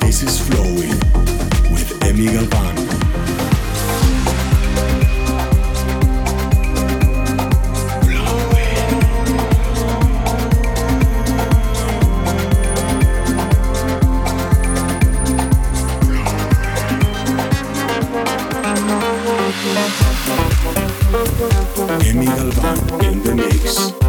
This is flowing with Emi Galvan in the mix.